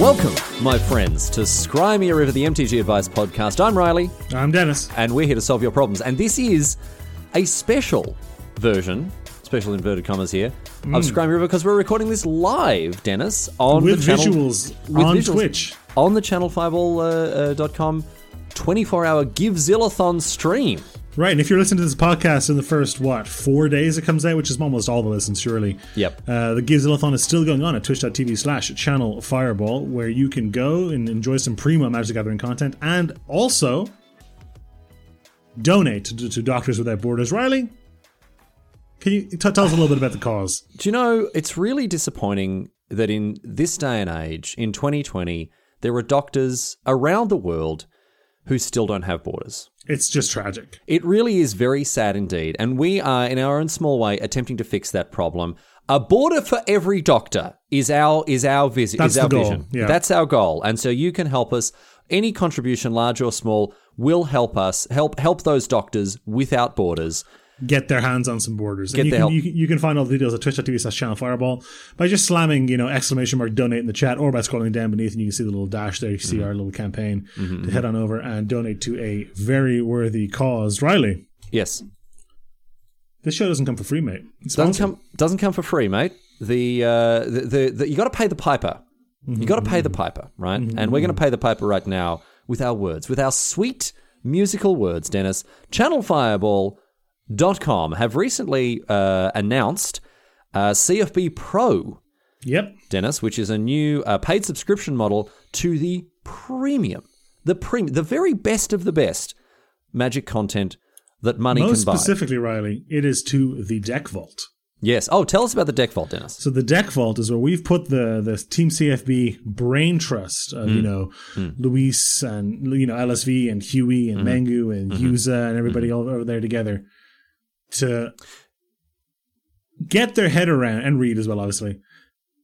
Welcome, my friends, to Scry Me a River, the MTG Advice podcast. I'm Riley, I'm Dennis. and we're here to solve your problems. And this is a special version, special inverted commas here, of Scry Me a River because we're recording this live, Dennis, on With the channel, visuals on Twitch. on the channelfireball.com uh, uh, 24 hour GiveZillathon stream. Right, and if you're listening to this podcast in the first, what, four days it comes out, which is almost all the listens, surely. Yep. Uh, the Givezillathon is still going on at twitch.tv slash channel fireball, where you can go and enjoy some primo Magic the Gathering content and also donate to, to Doctors Without Borders. Riley, can you t- tell us a little bit about the cause? Do you know, it's really disappointing that in this day and age, in 2020, there are doctors around the world who still don't have borders. It's just tragic. It really is very sad indeed, and we are, in our own small way, attempting to fix that problem. A border for every doctor is our is our vision. That's is our goal, vision. yeah. That's our goal, and so you can help us. Any contribution, large or small, will help us help help those doctors without borders. Get their hands on some borders. Get and you can, help. You, can- you can find all the details at twitch.tv slash channel fireball by just slamming, you know, exclamation mark donate in the chat or by scrolling down beneath and you can see the little dash there. You see Mm-hmm. our little campaign mm-hmm, to mm-hmm. head on over and donate to a very worthy cause. Riley, Yes, this show doesn't come for free, mate. It's doesn't sponsored. come doesn't come for free, mate. The uh, the, the, the you got to pay the piper. You mm-hmm, got to pay the piper, right? And we're going to pay the piper right now with our words, with our sweet musical words, Dennis. ChannelFireball.com have recently uh, announced uh, CFB Pro, Yep. Dennis, which is a new uh, paid subscription model to the premium, the premium, the very best of the best magic content that money Most can buy. specifically, Riley, it is to the Deck Vault. Yes. Oh, tell us about the deck vault, Dennis. So the deck vault is where we've put the the Team CFB brain trust of Hmm. you know Luis and you know LSV and Huey and Mm-hmm. Mengu and Yuza and everybody all over there together to get their head around and read as well, obviously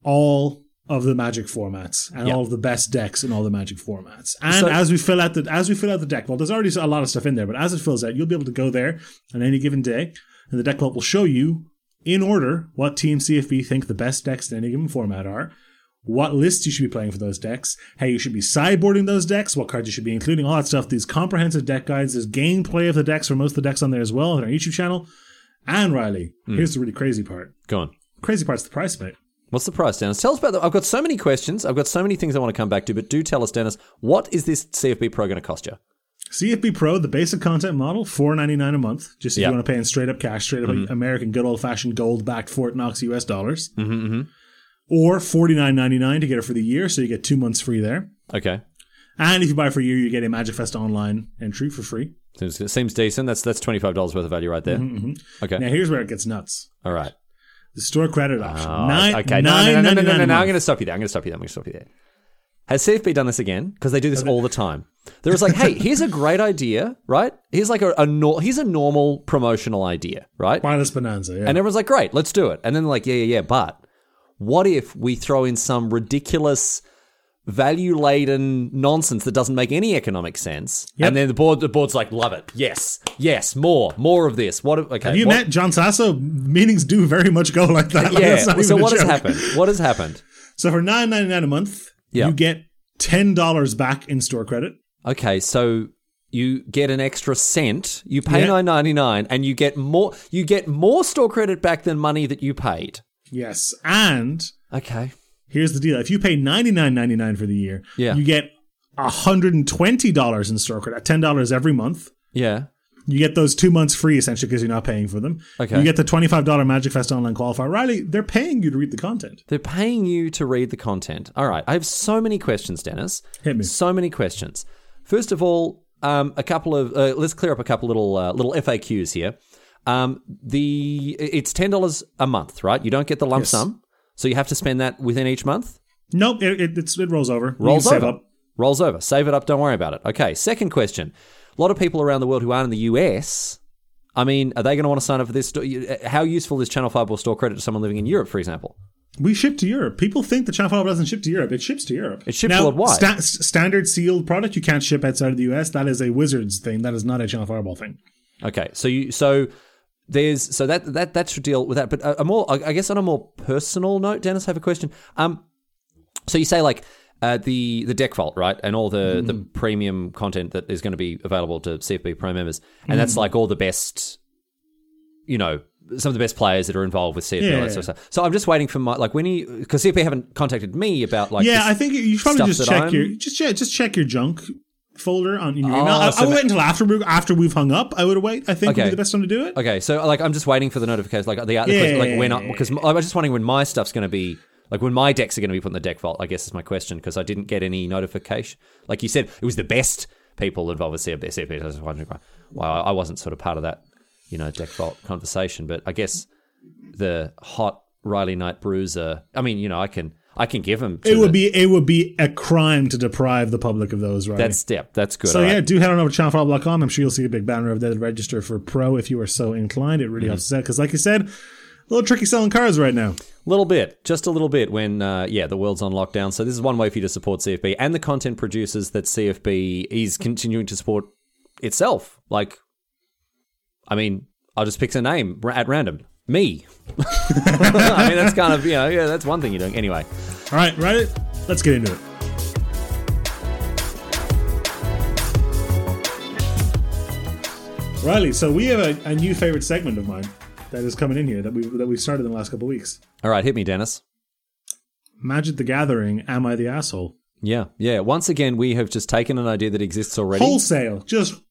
all of the Magic formats and Yeah. all of the best decks in all the Magic formats. And So- as we fill out the as we fill out the deck vault, there's already a lot of stuff in there, but as it fills out, you'll be able to go there on any given day, and the deck vault will show you in order what Team CFB think the best decks in any given format are, what lists you should be playing for those decks, how you should be sideboarding those decks, what cards you should be including, all that stuff. These comprehensive deck guides, there's gameplay of the decks for most of the decks on there as well on our YouTube channel. And Riley, hmm. here's the really crazy part. Go on. Crazy part's the price, mate. What's the price, Dennis? Tell us about that. I've got so many questions. I've got so many things I want to come back to, but do tell us, Dennis, what is this CFB Pro going to cost you? CFB Pro, the basic content model, four ninety nine a month. Just if Yeah. you want to pay in straight up cash, straight up mm-hmm. American good old fashioned gold backed Fort Knox US dollars. Mm-hmm, mm-hmm. Or forty nine ninety nine to get it for the year, so you get two months free there. Okay. And if you buy for a year, you get a Magic Fest online entry for free. Seems, seems decent. That's that's twenty five dollars worth of value right there. Mm-hmm, mm-hmm. Okay. Now here's where it gets nuts. All right. The store credit option. Oh, Nine, okay. No, no, no, no, no, no, no, $9.99 no. a I'm going to stop you there. I'm going to stop you there. I'm going to stop you there. Has CFB done this again? Because they do this all the time. There was like, hey, here's a great idea, right? Here's like a, a nor- here's a normal promotional idea, right? Buy this bonanza. Yeah. And everyone's like, great, let's do it. And then they're like, yeah, yeah, yeah, but what if we throw in some ridiculous value laden nonsense that doesn't make any economic sense? Yep. And then the board the board's like, love it. Yes. Yes, more. More of this. What okay. Have you what- met John Sasso? Meetings do very much go like that. Like, Yeah. So what has happened? What has happened? So for nine ninety nine a month, Yeah. you get ten dollars back in store credit. Okay, so you get an extra cent, you pay Yeah. nine ninety nine, and you get more you get more store credit back than money that you paid. Yes, and Okay. here's the deal: if you pay ninety nine ninety nine for the year, Yeah. you get hundred and twenty dollars in store credit, ten dollars every month. Yeah. You get those two months free essentially because you're not paying for them. Okay. You get the twenty five dollar Magic Fest online qualifier. Riley, they're paying you to read the content. They're paying you to read the content. All right. I have so many questions, Dennis. Hit me. So many questions. First of all, um, a couple of uh, let's clear up a couple little uh, little FAQs here. Um, the it's ten dollars a month, right? You don't get the lump Yes. sum, so you have to spend that within each month. Nope, it, it, it's, it rolls over. Rolls save over. up. Rolls over. Save it up. Don't worry about it. Okay. Second question. A lot of people around the world who aren't in the US. I mean, are they going to want to sign up for this? How useful is Channel Fireball store credit to someone living in Europe, for example? We ship to Europe. People think the Channel Fireball doesn't ship to Europe. It ships to Europe. It ships now, worldwide. sta- standard sealed product you can't ship outside of the US. That is a Wizards thing. That is not a Channel Fireball thing. Okay, so you so there's so that that that should deal with that. But a, a more, I guess, on a more personal note, Dennis, I have a question. Um, so you say like Uh, the the deck vault, right, and all the the premium content that is going to be available to CFB Pro members, and that's like all the best, you know, some of the best players that are involved with CFB. Yeah. that sort of stuff. So I'm just waiting for my like when he because CFB haven't contacted me about like yeah, I think you should probably just check your just check, just check your junk folder on in your Oh, email. Ah, I, so I would ma- wait until after we after we've hung up. I would wait. I think would be the best time to do it. Okay, so like I'm just waiting for the notification, like the, the question, like when I, because I was just wondering when my stuff's going to be like when my decks are going to be put in the deck vault. I guess is my question because I didn't get any notification. Like you said, it was the best people involved with. CFB. I was wondering why I wasn't sort of part of that, you know, deck vault conversation. But I guess the hot Riley Knight Bruiser. I mean, you know, I can I can give them. To It would the- be it would be a crime to deprive the public of those, right? that's yeah, that's good. so yeah, right. do head on over to channelfireball.com. I'm sure you'll see a big banner of that register for pro if you are so inclined. It really Mm-hmm. helps us out because, like you said, a little tricky selling cars right now. A little bit, just a little bit when, uh, yeah, the world's on lockdown. So this is one way for you to support CFB and the content producers that CFB is continuing to support itself. Like, I mean, I'll just pick a name at random. Me. I mean, that's kind of, you know, yeah, that's one thing you're doing. Anyway, All right, right. Let's get into it. Riley, so we have a, a new favorite segment of mine that is coming in here that we that we started in the last couple of weeks. all right, hit me, Dennis. Magic the Gathering, Am I the Asshole? Yeah, yeah. Once again, we have just taken an idea that exists already Wholesale, just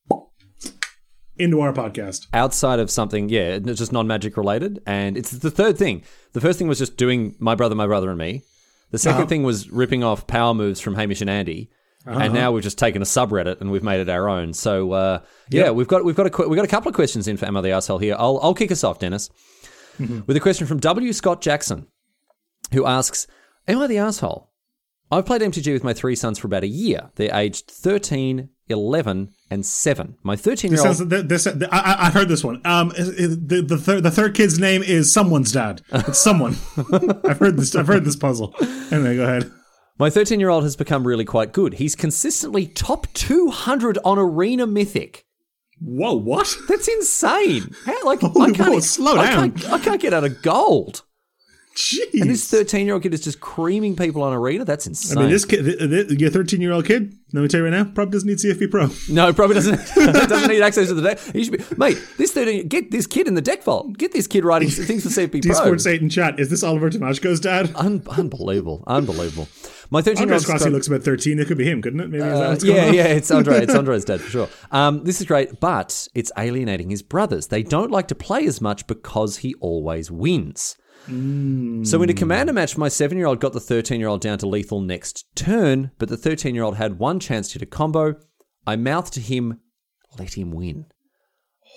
into our podcast. outside of something, yeah, it's just non magic related. And it's the third thing. The first thing was just doing My Brother, My Brother, and Me. The 2nd Uh-huh. thing was ripping off power moves from Hamish and Andy. And now we've just taken a subreddit and we've made it our own. So uh, yeah, we've got we've got a we've got a couple of questions in for Am I the Asshole here. I'll I'll kick us off, Dennis, with a question from W Scott Jackson, who asks, "Am I the asshole? I've played MTG with my three sons for about a year. They're aged 13, 11, and 7. My thirteen-year-old. this, this, I, I- I've heard this one. Um, the the, third, the third kid's name is someone's dad. It's someone. I've heard this. I've heard this puzzle. Anyway, go ahead. My 13 year old has become really quite good. He's consistently top 200 on Arena Mythic. Whoa, what? That's insane. How, like, I can't, whoa, slow I down. Can't, I can't get out of gold. Jeez. And this 13 year old kid is just creaming people on Arena. That's insane. I mean, this kid, th- th- your 13 year old kid, let me tell you right now, probably doesn't need CFB Pro. no, probably doesn't doesn't need access to the deck. He should be, mate. This 13, get this kid in the deck vault. Get this kid writing things for CP Pro. Discord Satan chat. Is this Oliver Tomajko's dad? Un- unbelievable, unbelievable. My 13 year Andres old Crossy looks about 13. It could be him, couldn't it? Maybe Uh, yeah, yeah, it's Andre. It's Andre's dad for sure. Um, this is great, but it's alienating his brothers. They don't like to play as much because he always wins. So in a hmm. commander match, my seven-year-old got the thirteen-year-old down to lethal next turn, but the thirteen-year-old had one chance to hit a combo. I mouthed to him, "Let him win."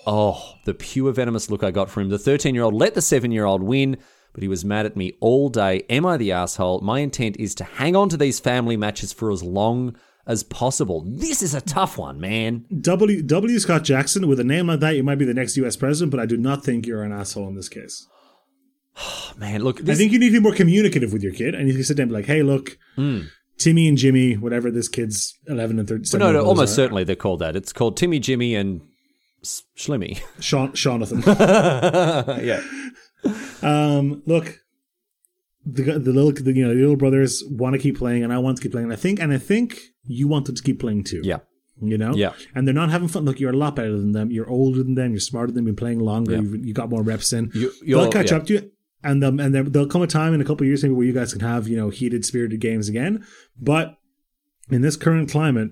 Oh, the pure venomous look I got from him. The 13 year old let the 7 year old win, but he was mad at me all day. Am I the asshole? My intent is to hang on to these family matches for as long as possible. This is a tough one, man. W. W. Scott Jackson, with a name like that, you might be the next U.S. president, but I do not think you're an asshole in this case. Oh, man, look, I think you need to be more communicative with your kid, and you can sit down and be like, "Hey, look, Timmy and Jimmy, whatever this kid's eleven and thirteen. no, no, almost certainly they're called that. It's called Timmy, Jimmy, and Schlimmy. Sean, Jonathan. yeah. um, look, the the little the, you know the little brothers want to keep playing, and I want to keep playing. And I think, and I think you want them to keep playing too. Yeah. You know, Yeah. and they're not having fun. Look, you're a lot better than them. You're older than them. You're smarter than them. You've been playing longer. Yeah. You've, you got more reps in. You- you're- They'll catch yeah. up to you, and um, and there, there'll come a time in a couple of years maybe where you guys can have you know heated, spirited games again. But in this current climate,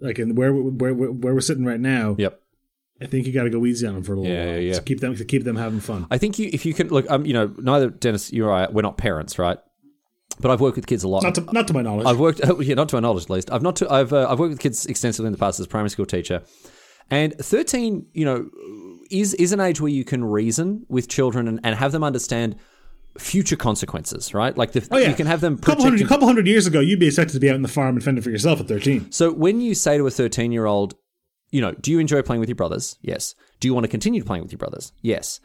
like in where where where, where we're sitting right now, Yep. I think you got to go easy on them for a little Yeah, while yeah, yeah. to keep them to keep them having fun. I think you, if you can look, um, you know, neither Dennis, you or I, we're not parents, right? But I've worked with kids a lot. Not to, not to my knowledge. I've worked, yeah, not to my knowledge at least. I've not, to, I've, uh, I've worked with kids extensively in the past as a primary school teacher, and thirteen, you know, is is an age where you can reason with children and, and have them understand future consequences, right? Like the, oh yeah, you can have them couple hundred, couple hundred years ago, you'd be expected to be out in the farm and fending for yourself at thirteen. So when you say to a thirteen-year-old, you know, do you enjoy playing with your brothers? Yes. Do you want to continue playing with your brothers? Yes.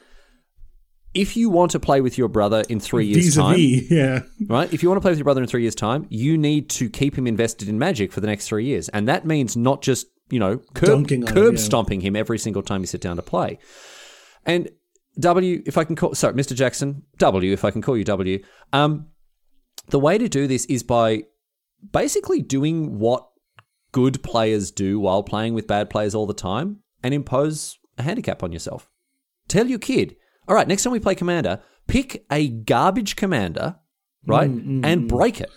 If you want to play with your brother in three years' Vis a time, yeah. right? If you want to play with your brother in three years' time, you need to keep him invested in Magic for the next three years, and that means not just you know curb, on him, curb yeah. stomping him every single time you sit down to play. And W, if I can call, sorry, Mr. Jackson, W, if I can call you W. Um, the way to do this is by basically doing what good players do while playing with bad players all the time and impose a handicap on yourself. Tell your kid, all right, next time we play commander, pick a garbage commander, right, mm, mm, and mm. break it.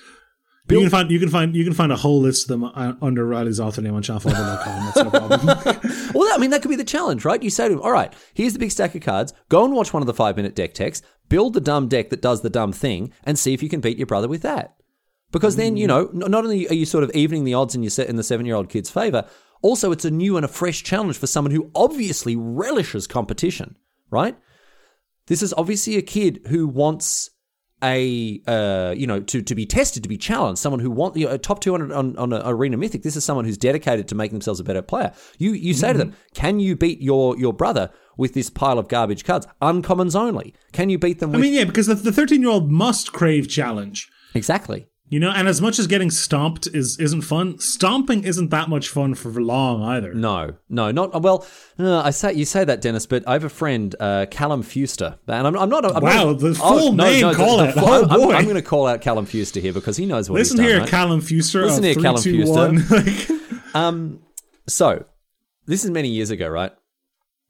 You can find you can find you can find a whole list of them uh, under Riley's author name on channelfireball.com. That's no problem. Well, I mean, that could be the challenge, right? You say to him, all right, here's the big stack of cards. Go and watch one of the five minute deck texts, build the dumb deck that does the dumb thing, and see if you can beat your brother with that. Because then, you know, not only are you sort of evening the odds in, your se- in the seven year old kid's favor, also it's a new and a fresh challenge for someone who obviously relishes competition, right? This is obviously a kid who wants a uh, you know to to be tested, to be challenged. Someone who want you know, a top two hundred on on a arena mythic. This is someone who's dedicated to making themselves a better player. You you say to them, can you beat your your brother with this pile of garbage cards? Uncommons only. Can you beat them I mean, yeah, because the the thirteen year old must crave challenge. exactly? You know, and as much as getting stomped is isn't fun, stomping isn't that much fun for long either. No, no, not well. Uh, I say you say that, Dennis, but I have a friend, uh, Callum Fuster, and I'm, I'm not. I'm Wow, not, the full name, call it. Oh, I'm. I'm, going to call out Callum Fuster here because he knows what Listen he's done. here, right? Callum Fuster. Listen here, Callum three, two, one. Like, So, this is many years ago, right?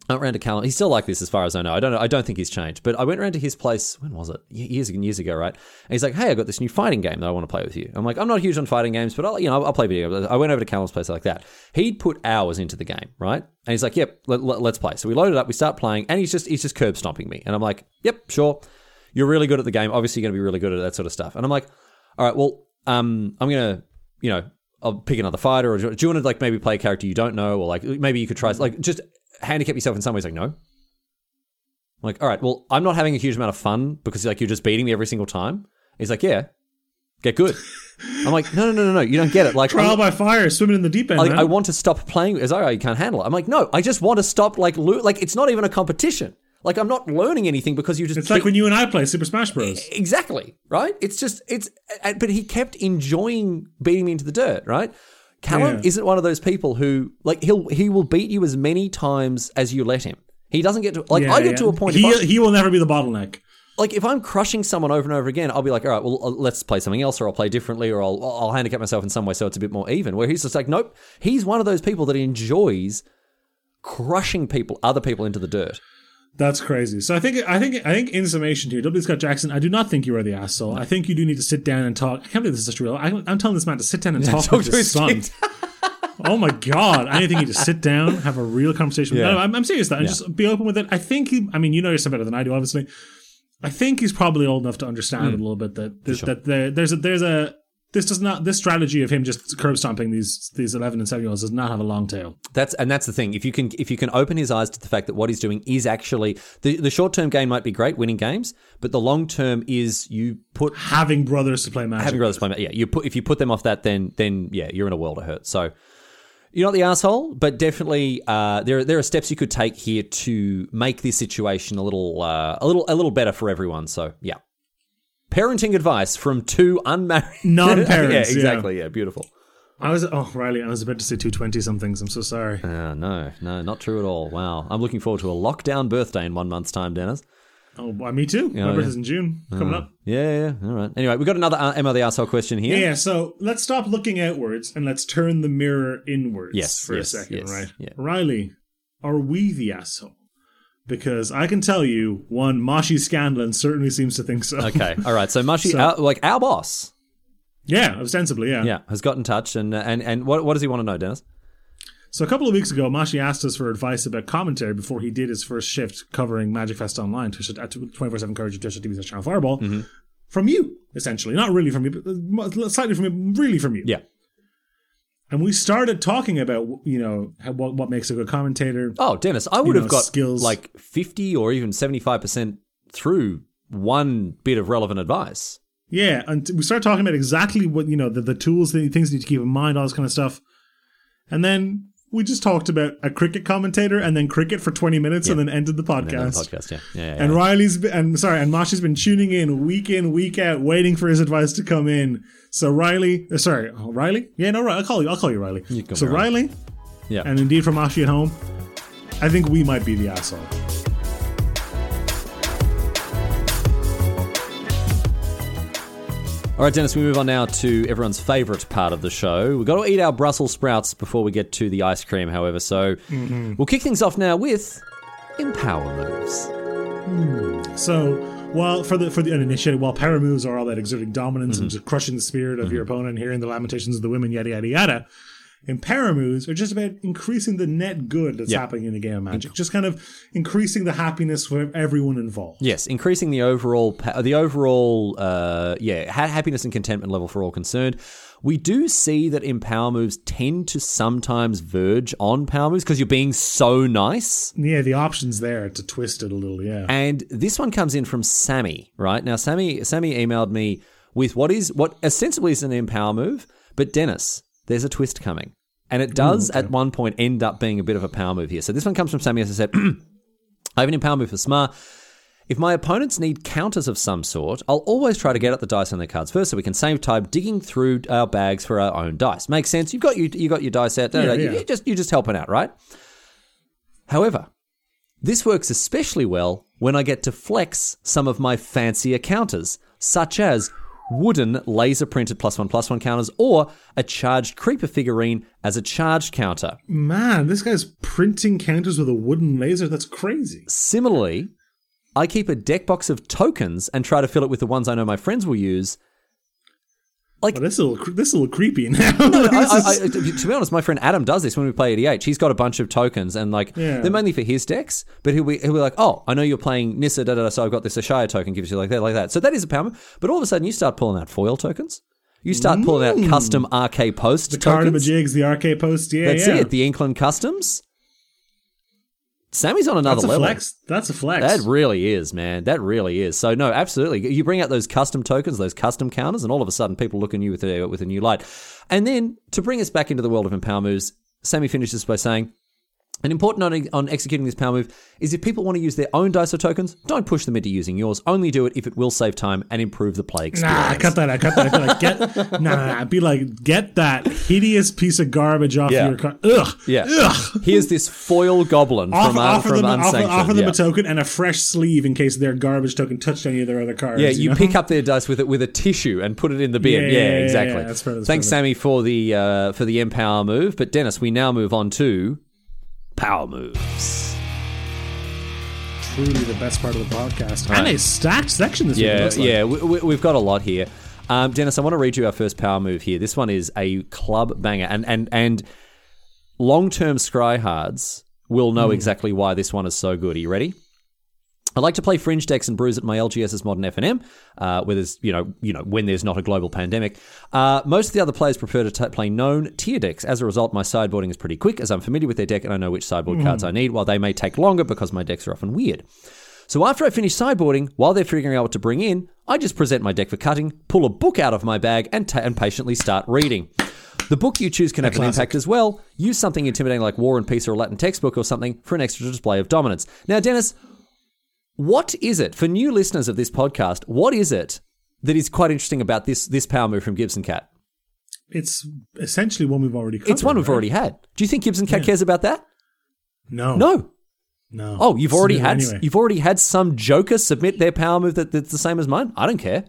I went around to Callum. He's still like this, as far as I know. I don't know. I don't think he's changed. But I went around to his place. When was it? Years and years ago, right? And he's like, "Hey, I got this new fighting game that I want to play with you." I'm like, "I'm not huge on fighting games, but I'll, you know, I'll play video games." I went over to Callum's place like that. He'd put hours into the game, right? And he's like, "Yep, let, let, let's play." So we load it up. We start playing, and he's just he's just curb stomping me, and I'm like, "Yep, sure. You're really good at the game. Obviously, you're going to be really good at that sort of stuff." And I'm like, "All right, well, um, I'm gonna, you know." I'll pick another fighter, or do you want to like maybe play a character you don't know, or like maybe you could try like just handicap yourself in some ways. Like no, I'm like, all right, well, I'm not having a huge amount of fun because like you're just beating me every single time. He's like, yeah, get good. I'm like, no, no, no, no, no, you don't get it. Like, trial I'm- by fire, swimming in the deep end. like. I want to stop playing. Is oh, you can't handle it. I'm like, no, I just want to stop. Like, lo- like it's not even a competition. Like I'm not learning anything because you just it's like when you and I play Super Smash Bros. Exactly, right? It's just it's but he kept enjoying beating me into the dirt, right? Callum Yeah. isn't one of those people who like he'll he will beat you as many times as you let him. He doesn't get to like Yeah, I get yeah. to a point He I- he will never be the bottleneck. like if I'm crushing someone over and over again, I'll be like, all right, well, uh, let's play something else, or I'll play differently, or I'll I'll handicap myself in some way so it's a bit more even. Where he's just like, nope, he's one of those people that enjoys crushing people, other people into the dirt. That's crazy. So I think I think I think in summation here, W. Scott Jackson, I do not think you are the asshole. I think you do need to sit down and talk. I can't believe this is such real. I, I'm telling this man to sit down and talk, talk with to his son. oh my god! I think you need to sit down, have a real conversation. Yeah. No, I'm, I'm serious though, and just be open with it. I think he. I mean, you know yourself better than I do, obviously. I think he's probably old enough to understand it a little bit that there's, that there, there's a there's a this does not this strategy of him just curb stomping these these 11 and 7 year olds does not have a long tail. That's and that's the thing. If you can if you can open his eyes to the fact that what he's doing is actually the the short term gain might be great, winning games, but the long term is you put Having brothers to play Magic. having brothers to play. Yeah, you put if you put them off that, then then yeah, you're in a world of hurt. So you're not the asshole, but definitely uh, there there are steps you could take here to make this situation a little uh, a little a little better for everyone. So yeah. Parenting advice from two unmarried Non-parents, yeah, yeah. exactly. Yeah, beautiful. I was oh Riley, I was about to say 220 somethings. I'm so sorry. Uh, no, no, not true at all. Wow. I'm looking forward to a lockdown birthday in one month's time, Dennis. Oh, me too. My yeah. birthday's in June. Coming up. Yeah, yeah, yeah. All right. Anyway, we've got another uh, Am I the asshole question here. Yeah, so let's stop looking outwards and let's turn the mirror inwards Yes, for yes, a second, yes, right? yeah. Riley, are we the asshole? Because I can tell you, one, Mashi Scanlan certainly seems to think so. Okay. All right. So Mushy, So- our, like our boss, yeah, ostensibly, yeah. yeah, has got in touch, and and and what what does he want to know, Dennis? So a couple of weeks ago, Mashi asked us for advice about commentary before he did his first shift covering Magic Fest Online, Twitch at 24-7 coverage of Twitch TV Channel Fireball, Mm-hmm. from you, essentially. Not really from you, but uh, slightly from you, really from you. Yeah. And we started talking about, you know, what, what makes a good commentator. Oh, Dennis, I would have know, got skills. like fifty or even seventy five percent through one bit of relevant advice. Yeah, and we started talking about exactly what you know the, the tools, the things you need to keep in mind, all this kind of stuff. And then we just talked about a cricket commentator and then cricket for twenty minutes, and then ended the podcast. the podcast, yeah, yeah, yeah. And Riley's been, and sorry, and Mashi's been tuning in week in, week out, waiting for his advice to come in. So Riley, uh, sorry, oh, Riley, yeah, no, Riley I'll call you, I'll call you Riley. call so Riley. Riley, yeah. and indeed for Mashi at home, I think we might be the asshole. All right, Dennis, we move on now to everyone's favourite part of the show. We've got to eat our Brussels sprouts before we get to the ice cream, however. So we'll kick things off now with Empower Moves. Hmm. So, while for the for the uninitiated, while power moves are all about exerting dominance mm-hmm. and just crushing the spirit of your mm-hmm. opponent, hearing the lamentations of the women, yada yada yada. Empower moves are just about increasing the net good that's Yeah. happening in the game of Magic, just kind of increasing the happiness for everyone involved. Yes, increasing the overall pa- the overall uh, yeah happiness and contentment level for all concerned. We do see that empower moves tend to sometimes verge on power moves because you're being so nice. Yeah, the options there to twist it a little. Yeah, And this one comes in from Sammy, right? Now Sammy Sammy emailed me with what is what ostensibly is an empower move, but Dennis, there's a twist coming. And it does at one point end up being a bit of a power move here. So this one comes from Sammy as I said, I have an empower move for Smar. If my opponents need counters of some sort, I'll always try to get at the dice on their cards first, so we can save time digging through our bags for our own dice. Makes sense. You've got you, you got your dice out. Yeah, You- yeah. you just you're just helping out, right? However, this works especially well when I get to flex some of my fancier counters, such as wooden laser printed plus one plus one counters or a charged creeper figurine as a charged counter. man, this guy's printing counters with a wooden laser. That's crazy. Similarly, I keep a deck box of tokens and try to fill it with the ones I know my friends will use. Well, oh, this is a little, this is a little creepy now. I, This I, I, to be honest, my friend Adam does this when we play EDH. He's got a bunch of tokens, and like Yeah. they're mainly for his decks. But he'll be, he'll be like, "Oh, I know you're playing Nissa, da, da, da, so I've got this Ashaya token, gives you like that, like that." So that is a power. But all of a sudden, you start pulling out foil tokens. You start pulling out mm. custom RK post the tokens. jigs, the RK post. Yeah, That's yeah. it. The Inkland customs. Sammy's on another That's a level. flex. That's a flex. That really is, man. That really is. So no, absolutely. You bring out those custom tokens, those custom counters, and all of a sudden people look at you with a with a new light. And then to bring us back into the world of empower moves, Sammy finishes by saying, "An important on, on executing this power move is if people want to use their own dice or tokens, don't push them into using yours. Only do it if it will save time and improve the play experience." Nah, cut that out. Cut that out. Get, nah. Be like, get that hideous piece of garbage off Yeah. your card. Ugh. Yeah. Ugh. Here's this foil goblin Offer, from, uh, offer, from them, offer, Unsanctioned. offer them yeah. a token and a fresh sleeve in case their garbage token touched any of their other cards. Yeah, you know? pick up their dice with it with a tissue and put it in the bin. Yeah, Yeah, exactly. yeah, that's fair, that's Thanks, fair. Sammy, for the uh, for the empower move. But Dennis, we now move on to power moves. truly the best part of the podcast. And a stacked section this week. Yeah, looks like. yeah, we, we, we've got a lot here. Um, Dennis, I want to read you our first power move here. This one is a club banger, and and and long term scryhards will know exactly why this one is so good. Are you ready? I like to play fringe decks and brews at my LGS's modern FNM, uh, where there's you know you know when there's not a global pandemic. Uh, most of the other players prefer to t- play known tier decks. As a result, my sideboarding is pretty quick, as I'm familiar with their deck and I know which sideboard cards I need. While they may take longer because my decks are often weird. So after I finish sideboarding, while they're figuring out what to bring in, I just present my deck for cutting, pull a book out of my bag, and, ta- and patiently start reading. The book you choose can have an impact as well. Use something intimidating like War and Peace or a Latin textbook or something for an extra display of dominance. Now, Dennis, what is it for new listeners of this podcast? What is it that is quite interesting about this this power move from Gibson Cat? It's essentially one we've already covered. It's one we've right? already had. Do you think Gibson Cat cares about that? No. No. No. Oh, you've already had anyway. you've already had some joker submit their power move that, that's the same as mine. I don't care.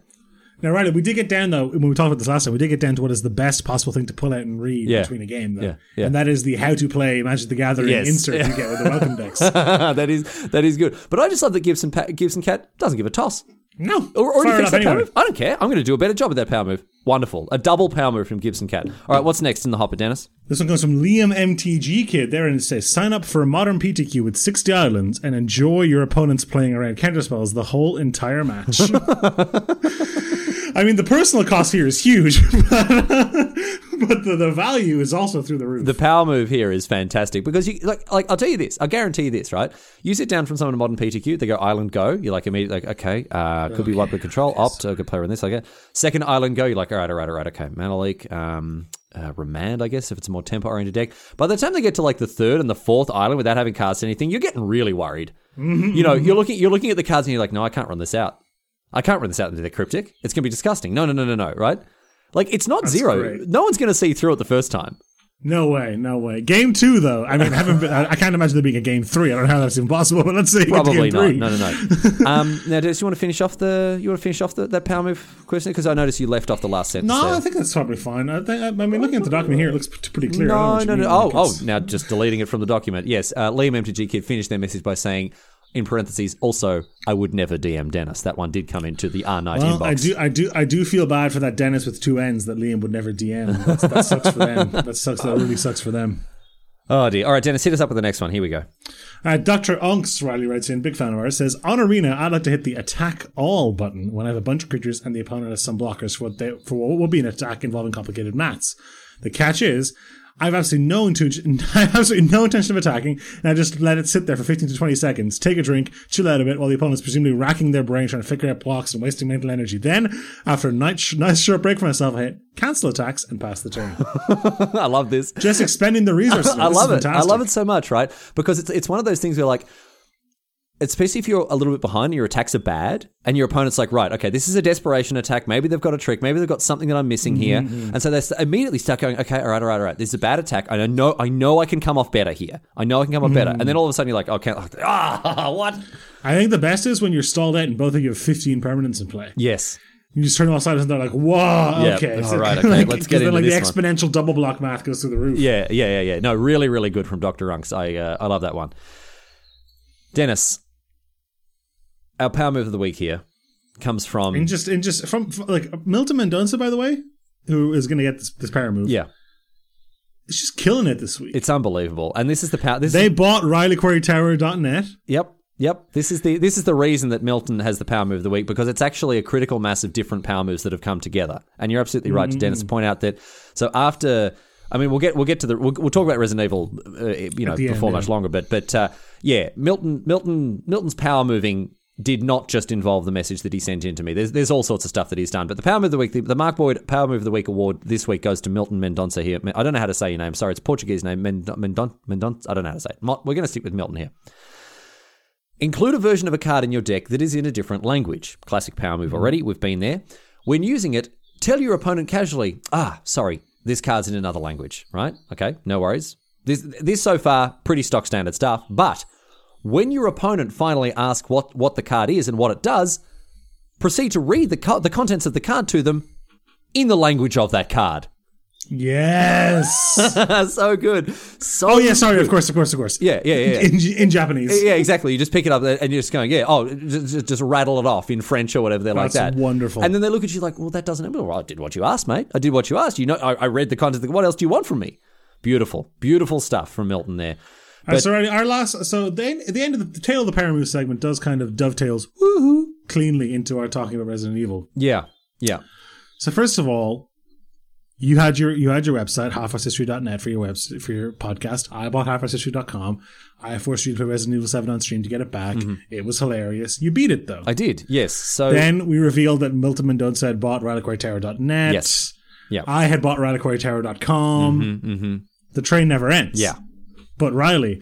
Now, right, we did get down though when we talked about this last time. We did get down to what is the best possible thing to pull out and read Yeah. between a game, though, Yeah, yeah. and that is the how to play Magic the Gathering Yes. insert you get with the welcome decks. that is that is good. But I just love that Gibson pa- Gibson Cat doesn't give a toss. No, Or fixed enough that power move. I don't care. I'm going to do a better job with that power move. Wonderful. A double power move from Gibson Cat. All right, what's next in the hopper, Dennis? This one comes from Liam MTG Kid there and it says sign up for a modern PTQ with 60 islands and enjoy your opponents playing around counterspells the whole entire match. I mean, the personal cost here is huge, but, but the, the value is also through the roof. The power move here is fantastic because you like like I'll tell you this. I guarantee you this, right? You sit down from someone in modern PTQ, they go island go. You're like immediately like okay, uh, could be wipe with control opt. I could play in this. Okay, second island go. You're like all right, all right, all right. Okay, mana leak. Um, uh, remand, I guess, if it's a more tempo oriented deck. By the time they get to like the third and the fourth island without having cast anything, you're getting really worried. You know, you're looking you're looking at the cards and you're like, no, I can't run this out. I can't run this out into the cryptic. It's gonna be disgusting. No, no, no, no, no. Right? Like it's not zero. great. No one's gonna see through it the first time. No way, no way. Game two, though. I mean, I haven't been, I, can't imagine there being a game three. I don't know how that's even possible, but let's say Probably game not. three. No, no, no. um, now, Dennis, you want to finish off the you want to finish off the, that power move question because I noticed you left off the last sentence. No, there. I think that's probably fine. I, think, I mean, looking at the document here, it looks pretty clear. I don't know No, no, no. mean, Oh, like, oh, now just deleting it from the document. Yes, uh, Liam MTG Kid finished their message by saying, in parentheses, also, I would never DM Dennis. That one did come into the R Night Well, inbox. I do, I do, I do feel bad for that Dennis with two N's that Liam would never DM. That's, that sucks for them. That sucks. That really sucks for them. Oh, dear. All right, Dennis, hit us up with the next one. Here we go. Uh, Dr. Unks, Riley writes in, big fan of ours, says, On Arena, I'd like to hit the attack all button when I have a bunch of creatures and the opponent has some blockers for what, they, for what will be an attack involving complicated mats. The catch is, I've absolutely no intention, I have absolutely no intention of attacking, and I just let it sit there for 15 to 20 seconds, take a drink, chill out a bit while the opponent's presumably racking their brain trying to figure out blocks and wasting mental energy. Then, after a nice, nice short break for myself, I hit cancel attacks and pass the turn. I love this. Just expending the resources. I love it. I love it so much, right? Because it's it's one of those things where like especially if you're a little bit behind and your attacks are bad and your opponent's like, right, okay, this is a desperation attack. Maybe they've got a trick. Maybe they've got something that I'm missing here. And so they immediately start going, okay, all right, all right, all right. This is a bad attack. I know, I know I can come off better here. I know I can come off better. And then all of a sudden you're like, okay, ah, what? I think the best is when you're stalled out and both of you have 15 permanents in play. Yes. You just turn them offside and they're like, whoa, Yeah, okay. all right, okay, let's get then, into like the exponential double block math goes through the roof. Yeah, yeah, yeah, yeah. No, really, really good from Dr. Runks. I, uh, I love that one. Dennis, our power move of the week here comes from. And just and just from, from- like Milton Mendonça, by the way, who is going to get this, this power move. yeah, It's just killing it this week. it's unbelievable. And this is the power. This they is, bought ReliquaryTower.net. Yep. Yep. This is the this is the reason that Milton has the power move of the week because it's actually a critical mass of different power moves that have come together. And you're absolutely right, to Dennis, to point out that so after I mean we'll get we'll get to the we'll, we'll talk about Resident Evil uh, you know the end, before yeah. much longer but but uh, yeah, Milton Milton Milton's power moving did not just involve the message that he sent in to me. There's there's all sorts of stuff that he's done. But the Power Move of the Week, the, the Mark Boyd Power Move of the Week award this week goes to Milton Mendonça here. I don't know how to say your name. Sorry, it's Portuguese name. Mendon, Mendon, I don't know how to say it. We're going to stick with Milton here. Include a version of a card in your deck that is in a different language. Classic power move already. We've been there. When using it, tell your opponent casually, ah, sorry, this card's in another language, right? Okay, no worries. This, this so far, pretty stock standard stuff. But when your opponent finally asks what, what the card is and what it does, proceed to read the, co- the contents of the card to them in the language of that card. Yes. so good. So oh yeah, sorry. Of course, of course, of course. Yeah, yeah, yeah. In, in Japanese. Yeah, exactly. You just pick it up and you're just going, yeah, oh, just, just- rattle it off in French or whatever. They're like That's that. wonderful. And then they look at you like, well, that doesn't. Well, I did what you asked, mate. I did what you asked. You know, I, I read the content. What else do you want from me? Beautiful, beautiful stuff from Milton there. Right, so our, last, so the end, the end of the, the tail of the power segment does kind of dovetails woohoo cleanly into our talking about Resident Evil. Yeah, yeah, So first of all, you had your you had your website halfhourhistory.net for your web for your podcast. I bought halfhourhistory.com. I forced you to play Resident Evil Seven on stream to get it back. Mm-hmm. It was hilarious. You beat it though. I did. Yes. So then we revealed that Milton Mendonça had bought ReliquaryTower.net. Yes. Yeah. I had bought ReliquaryTower.com. Mm-hmm, mm-hmm. The train never ends. yeah. But Riley,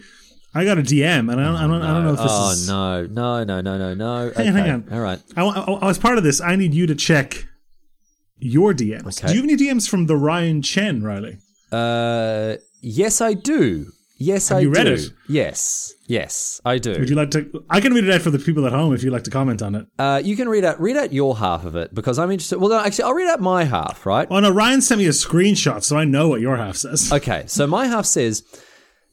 I got a DM, and I don't, I don't, I don't know if this Oh is. Oh no, no, no, no, no, no. Hang on, Okay. hang on. All right. I, I, as part of this, I need you to check your DMs. Okay. Do you have any DMs from the Ryan Chen, Riley? Uh, yes, I do. Yes, I you read do. it? Yes, yes, I do. Would you like to? I can read it out for the people at home if you'd like to comment on it. Uh, you can read out read out your half of it because I'm interested. Well, no, actually, I'll read out my half. Right? Oh no, Ryan sent me a screenshot, so I know what your half says. Okay. So my half says.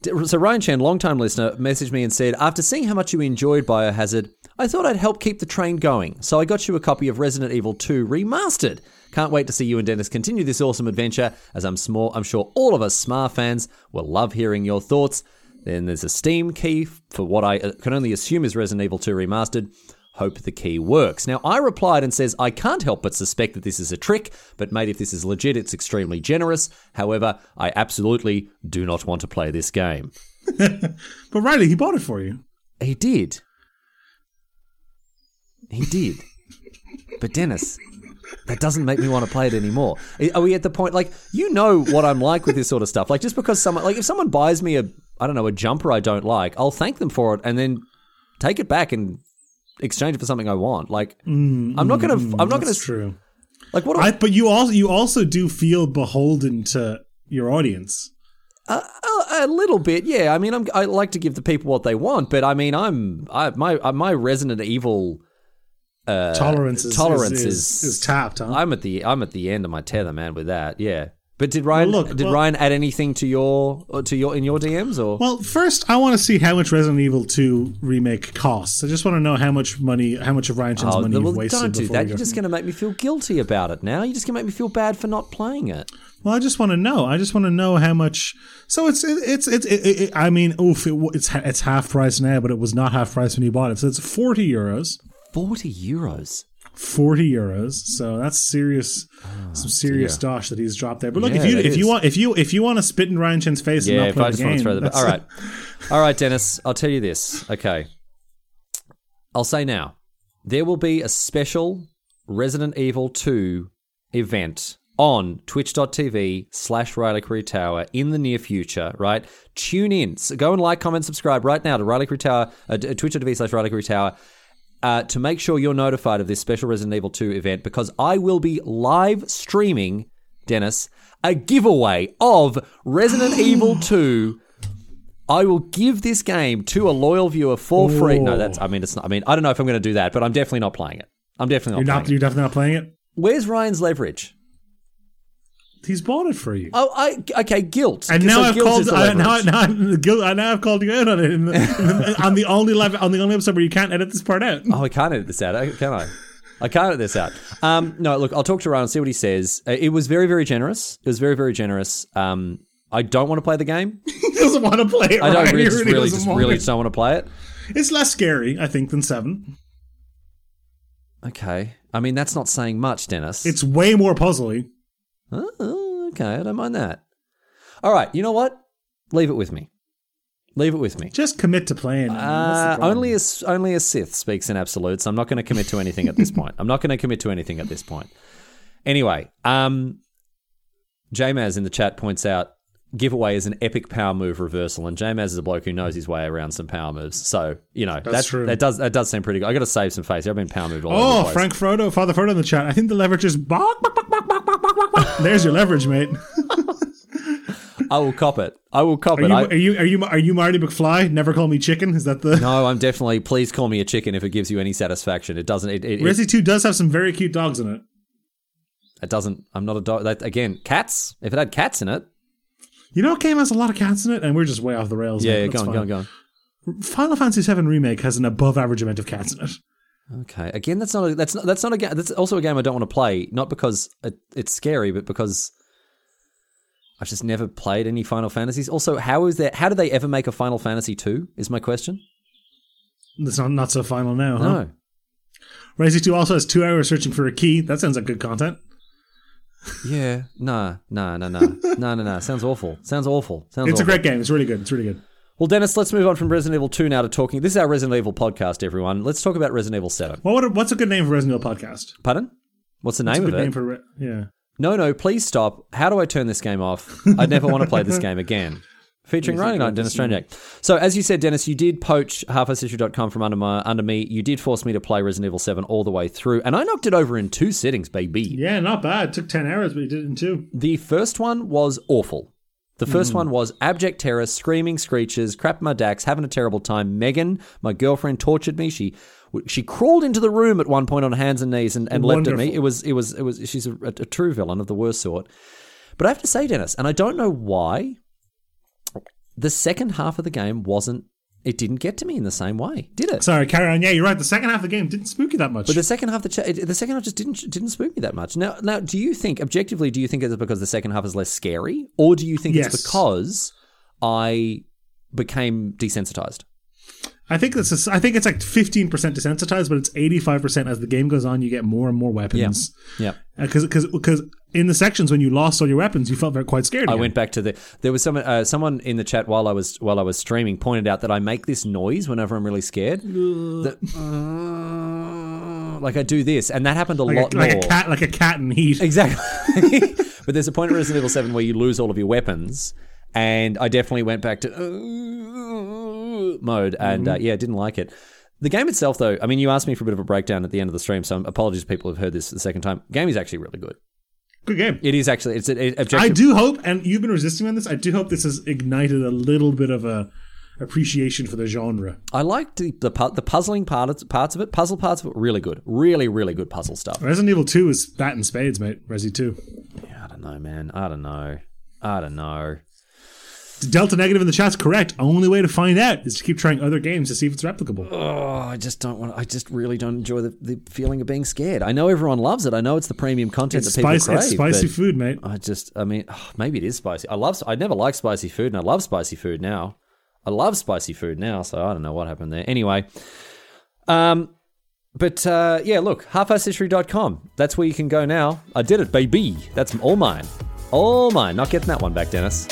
So Ryan Chen, longtime listener, messaged me and said, after seeing how much you enjoyed Biohazard, I thought I'd help keep the train going. So I got you a copy of Resident Evil 2 Remastered. Can't wait to see you and Dennis continue this awesome adventure, as I'm small. I'm sure all of us Smar fans will love hearing your thoughts. Then there's a Steam key for what I uh, can only assume is Resident Evil 2 Remastered. Hope the key works. Now, I replied and says, I can't help but suspect that this is a trick, but mate, if this is legit, it's extremely generous. However, I absolutely do not want to play this game. But Riley, he bought it for you. He did. He did. But Dennis, that doesn't make me want to play it anymore. Are we at the point like you know what I'm like with this sort of stuff? Like just because someone like if someone buys me a I don't know a jumper I don't like, I'll thank them for it and then take it back and exchange it for something I want. Like I'm not gonna I'm not gonna That's true. like what do I, but you also you also do feel beholden to your audience. A, a, a little bit, yeah. I mean, I'm, I like to give the people what they want, but I mean, I'm I, my uh, my Resident Evil uh, tolerance is, tolerance is, is- is, is tapped, huh? I'm at the I'm at the end of my tether, man. With that, yeah. But did Ryan Well, look, did well- Ryan add anything to your to your in your DMs or? Well, first, I want to see how much Resident Evil 2 remake costs. I just want to know how much money, how much of Ryan Chen's Oh, money well, you've wasted. don't do that. You're just going to make me feel guilty about it now. You're just going to make me feel bad for not playing it. Well, I just want to know. I just want to know how much. So it's it, it's it's. It, it, it, I mean, oof! It, it's it's half price now, but it was not half price when you bought it. So it's forty euros. 40 euros. Forty euros. So that's serious. some serious dosh that he's dropped there. But look, Yeah, if you if you want if you if you want to spit in Ryan Chen's face and Yeah, if I the just want to throw the. All right. All right, Dennis, I'll tell you this. Okay. I'll say now there will be a special Resident Evil 2 event on twitch.tv slash Riley Tower in the near future, right? Tune in. So go and like, comment, subscribe right now to Reliquary Tower, uh, twitch.tv slash Riley Tower. Uh, to make sure you're notified of this special Resident Evil 2 event because I will be live streaming, Dennis, a giveaway of Resident Evil 2 I will give this game to a loyal viewer for free. No, that's. I mean, it's not. I mean, I don't know if I'm going to do that, but I'm definitely not playing it. I'm definitely You're not. not playing you're definitely not playing it. it. Where's Ryan's leverage? He's bought it for you. Oh, I okay. Guilt. And So now I've called. I, now, now, I'm- guilt- I now I've called you out on it in the, in the, on the only level, on the only episode where you can't edit this part out. Oh, I can't edit this out, can I? I can't edit this out. Um, no, look, I'll talk to Ryan, and see what he says. Uh, It was very, very generous. It was very, very generous. Um, I don't want to play the game. he doesn't want to play it. I don't really, just, really, just really just don't want to play it. It's less scary, I think, than seven. Okay. I mean, that's not saying much, Dennis. It's way more puzzly. Oh, okay, I don't mind that. All right, you know what? Leave it with me. Leave it with me. Just commit to playing. Uh, only a only a Sith speaks in absolutes. I'm not going to commit to anything at this point. I'm not going to commit to anything at this point. Anyway, um, JMaz in the chat points out giveaway is an epic power move reversal, and JMaz is a bloke who knows his way around some power moves. So you know that's true. That does that does seem pretty good. I got to save some face. I've been power moved all Oh. Frank Frodo, Father Frodo in the chat. I think the leverage is. Bok, bok, bok, bok, bok. There's your leverage, mate. I will cop it. I will cop Are it. you, I, are you are you are you Marty McFly? Never call me chicken. Is that the? no, I'm definitely. Please call me a chicken if it gives you any satisfaction. It doesn't. It, it, Resi Two does have some very cute dogs in it. it doesn't. I'm not a dog. That again, cats. If it had cats in it, You know, what game has a lot of cats in it, and we're just way off the rails. yeah, yeah go on, go on, go on. Final Fantasy VII remake has an above average amount of cats in it. Okay. Again, that's not a, that's not that's not a game. That's also a game I don't want to play. Not because it, it's scary, but because I've just never played any Final Fantasies. Also, how is there? How did they ever make a Final Fantasy two? Is my question. It's not not so final now, huh? No. Resi Two also has two hours searching for a key. That sounds like good content. Yeah. Nah. Nah. Nah. Nah. nah. Nah. Nah. Sounds awful. Sounds awful. Sounds. It's a great game. It's really good. It's really good. Well, Dennis, let's move on from Resident Evil two now to talking. This is our Resident Evil podcast, everyone. Let's talk about Resident Evil seven. Well, what, what's a good name for Resident Evil podcast? Pardon? What's the What's name a of it? name for yeah. No, no, please stop. How do I turn this game off? I never want to play this game again. Featuring Riley Knight, Dennis Stranjak. So, as you said, Dennis, you did poach halfhourhistory.com from under my under me. You did force me to play Resident Evil 7 all the way through, and I knocked it over in two sittings, baby. Yeah, not bad. It took ten hours, but you did it in two. The first one was awful. The first hmm. one was abject terror, screaming screeches, crap my dax, having a terrible time. Megan, my girlfriend, tortured me. She she crawled into the room at one point on hands and knees and, and leapt at me. It was it was it was she's a, a true villain of the worst sort. But I have to say, Dennis, and I don't know why, the second half of the game wasn't. It didn't get to me in the same way, did it? Sorry, carry on. Yeah, you're right. The second half of the game didn't spook you that much. But the second half, the, the second half just didn't didn't spook me that much. Now, now, do you think objectively? Do you think it's because the second half is less scary, or do you think Yes. it's because I became desensitized? I think it's a, I think it's like 15% desensitized, but it's 85% as the game goes on. You get more and more weapons. Yeah, Because because because in the sections when you lost all your weapons, you felt very quite scared. I again. went back to the. There was someone uh, someone in the chat while I was while I was streaming pointed out that I make this noise whenever I'm really scared. That, uh, like I do this, and that happened a like, lot a, like more. a cat, like a cat in heat. Exactly. but there's a point in Resident Evil 7 where you lose all of your weapons. And I definitely went back to uh, mode. And uh, yeah, didn't like it. The game itself, though, I mean, you asked me for a bit of a breakdown at the end of the stream, so apologies to people who've heard this the second time. game is actually really good. Good game. It is actually it's an I do hope, and you've been resisting on this. I do hope this has ignited a little bit of a appreciation for the genre. I liked the the, the puzzling parts parts of it. Puzzle parts of it really good. Really really good puzzle stuff. Resident Evil Two is bat and spades, mate. Resi Two. Yeah, I don't know, man. I don't know. I don't know. Delta negative in the chat's correct. Only way to find out is to keep trying other games to see if it's replicable. Oh, I just don't want. I just really don't enjoy the, the feeling of being scared. I know everyone loves it. I know it's the premium content It's that people crave. It's spicy food, mate. I just, I mean, oh, maybe it is spicy. I love. I never liked spicy food, and I love spicy food now. I love spicy food now, so I don't know what happened there. Anyway, um, but uh, yeah, look, halfasshistory.com. That's where you can go now. I did it, baby. That's all mine. All mine. Not getting that one back, Dennis.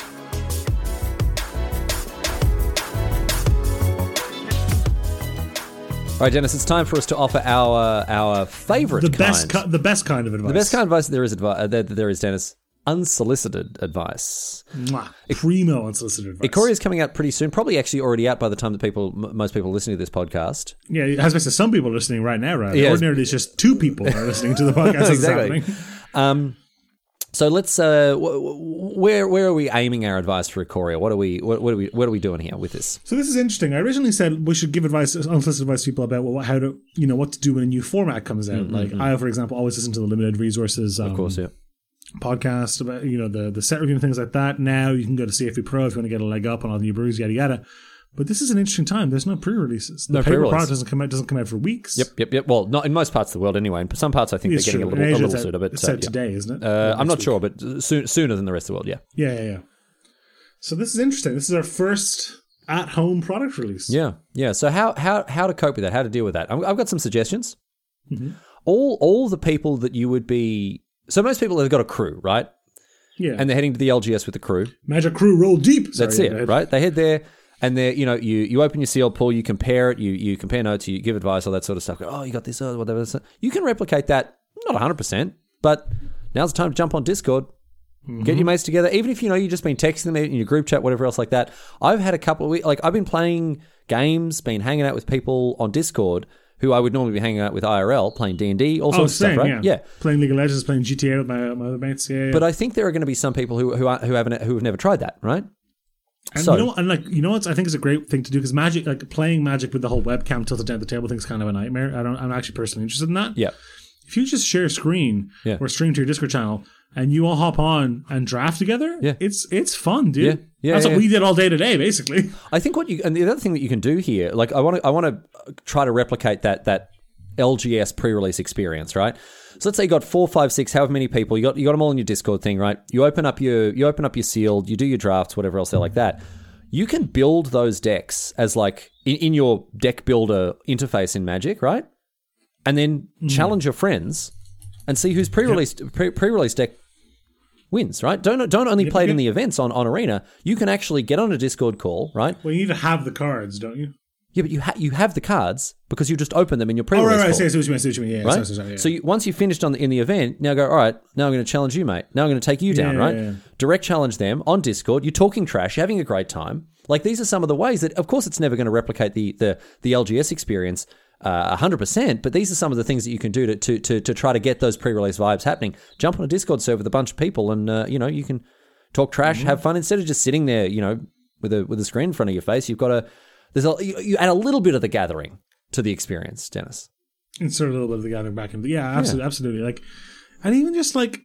All right, Dennis, it's time for us to offer our our favorite The best, kind. ki- the best kind of advice. the best kind of advice there is advice. Uh, there, there is Dennis unsolicited advice. Mwah. Primo unsolicited advice. Ikoria is coming out pretty soon. Probably actually already out by the time that people, m- most people listening to this podcast. Yeah, as I said, some people are listening right now, right? Yeah. Ordinarily, it's just two people are listening to the podcast. Exactly. Um, so let's. Uh, where where are we aiming our advice for Ikoria? What are we what, what are we what are we doing here with this? So this is interesting. I originally said we should give advice, unsolicited advice to people about well, how to, you know, what to do when a new format comes out. Like I, for example, always listen to the limited resources um, Mm-hmm, Of course, yeah. podcast about you know the the set review and things like that. Now you can go to CFB Pro if you want to get a leg up on all the new brews, yada yada. But this is an interesting time. There's no pre-releases. The No paper pre-release. product doesn't come out doesn't come out for weeks. Yep, yep, yep. Well, not in most parts of the world anyway. In some parts, I think It's they're getting true. a little, a little sooner. But it's uh, out yeah. today, isn't it? Uh, I'm not week. sure, but soon, sooner than the rest of the world. Yeah. Yeah, yeah, yeah. So this is interesting. This is our first at-home product release. Yeah, yeah. So how how how to cope with that? How to deal with that? I've I've got some suggestions. Mm-hmm. All all the people that you would be. So most people have got a crew, right? yeah. And they're heading to the LGS with the crew. Magic Crew roll deep. Sorry, That's it, right? They head there, and there, you know you you open your sealed pool, you compare it, you you compare notes, you give advice, all that sort of stuff. Go, oh, you got this, oh, whatever. You can replicate that, not 100, percent but now's the time to jump on Discord. Get your mm-hmm. mates together, even if you know you've just been texting them in your group chat, whatever else like that. I've had a couple of weeks, like I've been playing games, been hanging out with people on Discord who I would normally be hanging out with IRL, playing D and D, all Oh, sorts same, of stuff, right? yeah. Playing League of Legends, playing GTA with my, my other mates. Yeah, yeah. But I think there are going to be some people who who, are, who haven't who have never tried that, right? And So- you know, and like you know, what I think is a great thing to do because magic, like playing magic with the whole webcam tilted down at the table, thing is kind of a nightmare. I don't. I'm actually personally interested in that. Yeah. If you just share a screen Yeah. or stream to your Discord channel and you all hop on and draft together, Yeah. it's it's fun, dude. Yeah. Yeah, That's yeah, what we did all day today, basically. I think what you and the other thing that you can do here, like I want to, I want to try to replicate that that LGS pre-release experience, right? So let's say you got four, five, six, however many people you got, you got them all in your Discord thing, right? You open up your, you open up your sealed, you do your drafts, whatever else they're like that. You can build those decks as like in, in your deck builder interface in Magic, right? And then mm. challenge your friends and see whose pre-released pre- pre-release deck wins, right? Don't don't only play it in the events on, on Arena. You can actually get on a Discord call, right? well, you need to have the cards, don't you? Yeah, but you ha- you have the cards because you just open them in your Oh, pre-release right, right. Call, see, I see what you mean. See what you mean. Yeah, right? sorry, sorry, sorry, yeah. So you, once you've finished on the, in the event, now go. All right, now I'm going to challenge you, mate. Now I'm going to take you down, Yeah, right? yeah. Direct challenge them on Discord. You're talking trash. You're having a great time. Like these are some of the ways that, of course, it's never going to replicate the the the LGS experience. uh, hundred percent, but these are some of the things that you can do to, to to to try to get those pre-release vibes happening. Jump on a Discord server with a bunch of people, and uh, you know you can talk trash, Mm-hmm. have fun instead of just sitting there, you know, with a with a screen in front of your face. You've got a there's a you, you add a little bit of the gathering to the experience, Dennis. insert a little bit of the gathering back in. Yeah, absolutely, absolutely. Like, and even just like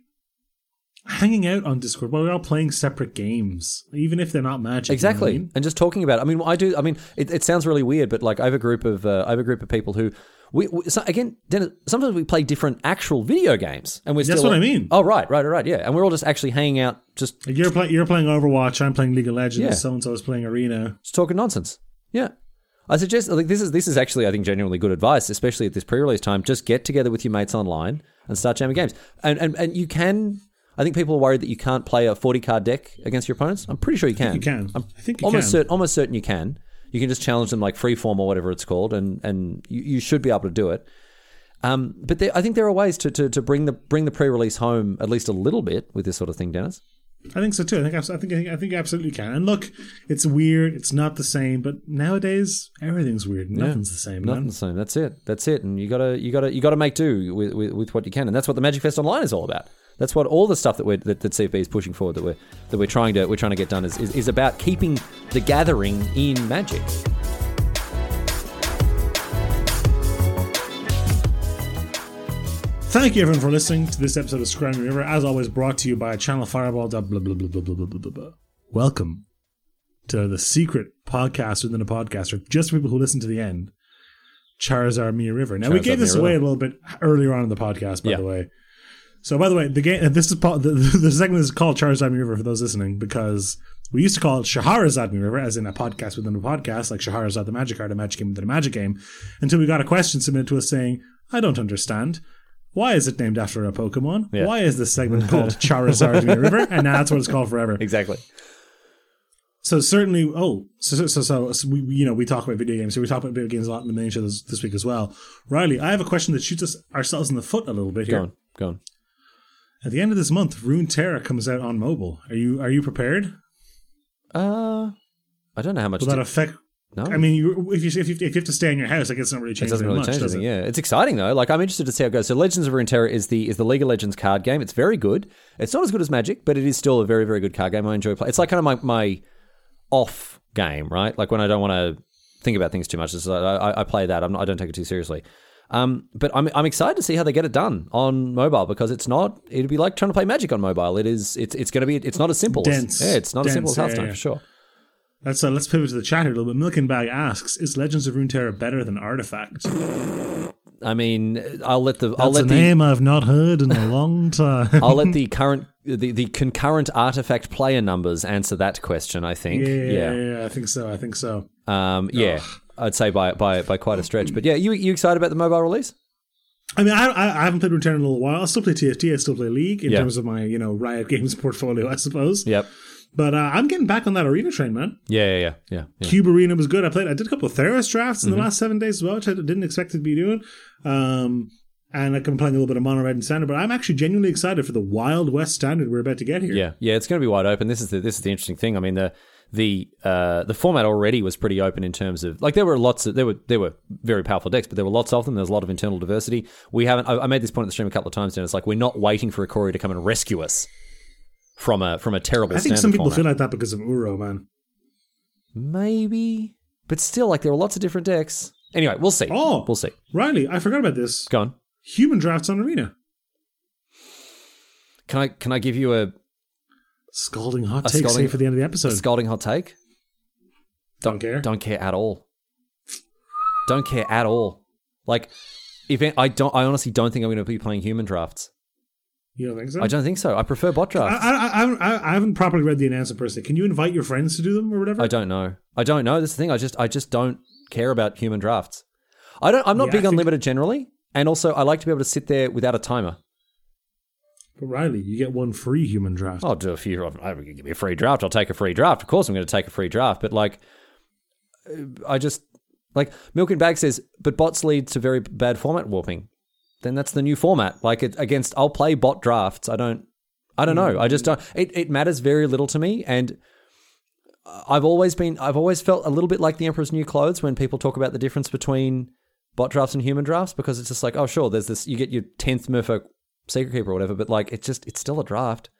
hanging out on Discord while we're all playing separate games, even if they're not magic. you know I Exactly, mean? and just talking about. It. I mean, I do. I mean, it, it sounds really weird, but like I have a group of uh, I have a group of people who we, we so again. Dennis, sometimes we play different actual video games, and we're That's still. what I mean. Oh right, right, right, yeah, and we're all just actually hanging out, just Like you're playing, you're playing Overwatch. I'm playing League of Legends. Yeah. So and so is playing Arena. just talking nonsense. Yeah. I suggest like this is this is actually I think genuinely good advice, especially at this pre-release time. Just get together with your mates online and start jamming games. And and, and you can. I think people are worried that you can't play a forty card deck against your opponents. I'm pretty sure you can. You can. I'm I think you almost can. certain almost certain you can. You can just challenge them like freeform or whatever it's called, and and you, you should be able to do it. Um, but there, I think there are ways to, to, to bring the bring the pre-release home at least a little bit with this sort of thing, Dennis. I think so too. I think I think I think, you absolutely can. And look, it's weird. It's not the same. But nowadays, everything's weird. Nothing's the same. Nothing's Man. the same. That's it. That's it. And you gotta you gotta you gotta make do with, with, with what you can. And that's what the MagicFest Online is all about. That's what all the stuff that we're that, that CFB is pushing forward that we're that we're trying to we're trying to get done is, is, is about keeping the gathering in Magic. Thank you everyone for listening to this episode of Scrying River. As always, brought to you by Channel Fireball. Blah blah blah blah blah blah blah blah. Welcome to the secret podcast within a podcaster, just for people who listen to the end. Charizard Mia River. Now we gave this Mia away a little bit earlier on in the podcast, by Yeah. the way. So, by the way, the game. This is po- the, the segment is called Charizard Mia River for those listening because we used to call it Shahrazad Mia River, as in a podcast within a podcast, like Shahrazad the Magic Card, a Magic game within a Magic game, until we got a question submitted to us saying, "I don't understand." Why is it named after a Pokemon? Yeah. Why is this segment called Charizard Mia River? And now that's what it's called forever. Exactly. So certainly, oh, so so so, so, we you know we talk about video games, so we talk about video games a lot in the main show this, this week as well. Riley, I have a question that shoots us ourselves in the foot a little bit Go here. on. Go on. At the end of this month, Runeterra comes out on mobile. Are you are you prepared? Uh, I don't know how much. Will that affect? No, I mean, you, if you if you if you have to stay in your house, I guess it's not really It changing doesn't really much, change does anything. it? Yeah, it's exciting though. Like I'm interested to see how it goes. So Legends of Runeterra is the is the League of Legends card game. It's very good. It's not as good as Magic, but it is still a very very good card game. I enjoy playing. It's like kind of my my off game, right? Like when I don't want to think about things too much. Like, I, I play that. I'm not, I don't take it too seriously. Um, but I'm I'm excited to see how they get it done on mobile because it's not. It'd be like trying to play Magic on mobile. It is. It's it's going to be. It's not as simple. Dense. As, yeah, it's not as simple as Dense, yeah, Hearthstone yeah. for sure. Let's uh, let's pivot to the chat here a little bit. Milken Bag asks: Is Legends of Runeterra better than Artifact? I mean, I'll let the I'll That's a let the name I've not heard in a long time. I'll let the current the, the concurrent artifact player numbers answer that question. I think. yeah, yeah, Yeah. yeah, I think so. I think so. Um, yeah. I'd say by by by quite a stretch. But yeah, you you excited about the mobile release? I mean, I, I, haven't played Runeterra in a little while. I still play TFT. I still play League in Yeah. terms of my you know Riot Games portfolio, I suppose. Yep. But uh, I'm getting back on that arena train, man. Yeah, yeah, yeah, yeah. yeah. Cube Arena was good. I played. I did a couple of Theros drafts Mm-hmm. in the last seven days as well, which I didn't expect to be doing. Um, and like I'm playing a little bit of Mono Red and Standard, but I'm actually genuinely excited for the Wild West Standard we're about to get here. Yeah, yeah, it's going to be wide open. This is the this is the interesting thing. I mean the the uh, the format already was pretty open in terms of like there were lots of there were there were very powerful decks, but there were lots of them. There's a lot of internal diversity. We haven't. I, I made this point in the stream a couple of times, and it's like we're not waiting for Ikoria to come and rescue us from a from a terrible. I think some people feel like that because of Uro, man. maybe, but still, like there are lots of different decks. Anyway, we'll see. Oh. we'll see. Riley, I forgot about this. Go on. Human drafts on Arena. Can I can I give you a, Scalding hot A take scalding- save for the end of the episode. scalding hot take? Don't care. Don't care at all. Don't care at all. Like, if I don't, I honestly don't think I'm going to be playing human drafts. You don't think so? I don't think so. I prefer bot drafts. I, I, haven't- I, I haven't properly read the announcement personally. Can you invite your friends to do them or whatever? I don't know. I don't know. That's the thing. I just, I just don't care about human drafts. I don't. I'm not Yeah, big on limited generally, and also I like to be able to sit there without a timer. But Riley, you get one free human draft. I'll do a few. I give me a free draft. I'll take a free draft. Of course, I'm going to take a free draft. But like, uh, I just like Milk and Bag says, but bots lead to very bad format warping. Then that's the new format. Like it, against, I'll play bot drafts. I don't. I don't know. I just hmm. don't. It, it matters very little to me, and I've always been. I've always felt a little bit like the Emperor's New Clothes when people talk about the difference between bot drafts and human drafts because it's just like, oh, sure, there's this. You get your tenth Merfolk Secretkeeper or whatever, but like, it's just it's still a draft.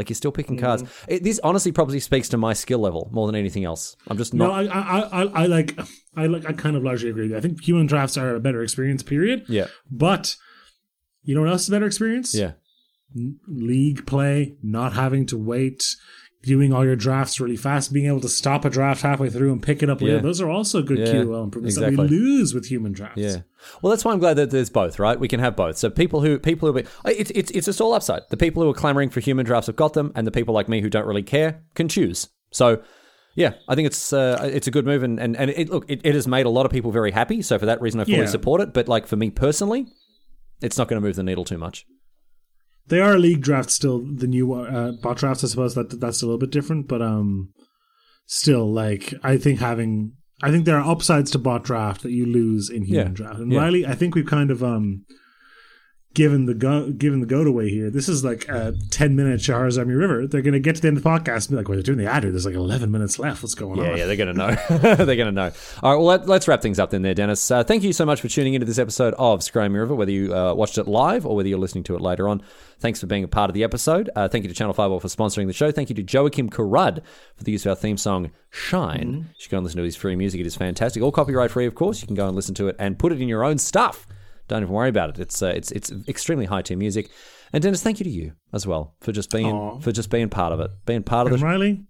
Like you're still picking cards. Mm. It, this honestly probably speaks to my skill level more than anything else. I'm just No, not. I, I, I, I like, I like, I kind of largely agree. with you. I think human drafts are a better experience. Period. yeah, But you know what else is a better experience? yeah, League play, not having to wait, doing all your drafts really fast, being able to stop a draft halfway through and pick it up later. Yeah. Those are also good Yeah, QOL improvements that we lose with human drafts. yeah. Well, that's why I'm glad that there's both. Right, we can have both. So people who people who it's it's it's just all upside. The people who are clamoring for human drafts have got them, and the people like me who don't really care can choose. So. Yeah, I think it's uh, it's a good move, and and, and it, look, it, it has made a lot of people very happy. So for that reason, I fully Yeah. support it. But like for me personally, it's not going to move the needle too much. They are league drafts still. The new uh, bot drafts, I suppose that that's a little bit different, but um, still, like I think having, I think there are upsides to bot draft that you lose in human Yeah. draft. And Yeah. Riley, I think we've kind of um, given the go given the goat away here. This is like a ten minute Shahrazami River. They're gonna get to the end of the podcast and be like, "Well, they're doing the ad. There's like eleven minutes left. What's going Yeah, on?" yeah, they're going to know. they're going to know. All right, well, let, let's wrap things up then there, Dennis. Uh, thank you so much for tuning into this episode of Scrammy River, whether you uh, watched it live or whether you're listening to it later on. Thanks for being a part of the episode. Uh, thank you to Channel Fireball for sponsoring the show. Thank you to Joakim Karud for the use of our theme song, Shine. You should go and listen to his free music. It is fantastic. All copyright free, of course. You can go and listen to it and put it in your own stuff. Don't even worry about it. It's uh, it's it's extremely high tier music. And Dennis, thank you to you as well for just being Aw. for just being part of it, being part of the And Riley,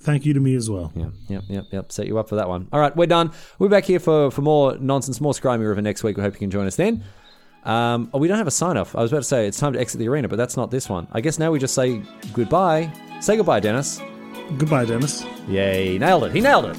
thank you to me as well. yeah, yep, yep, yep. Set you up for that one. All right, we're done. We're back here for, for more nonsense, more Scrimey River next week. We hope you can join us then. Um, oh, we don't have a sign off. I was about to say it's time to exit the arena, but that's not this one. I guess now we just say goodbye. Say goodbye, Dennis. Goodbye, Dennis. Yay, nailed it. He nailed it.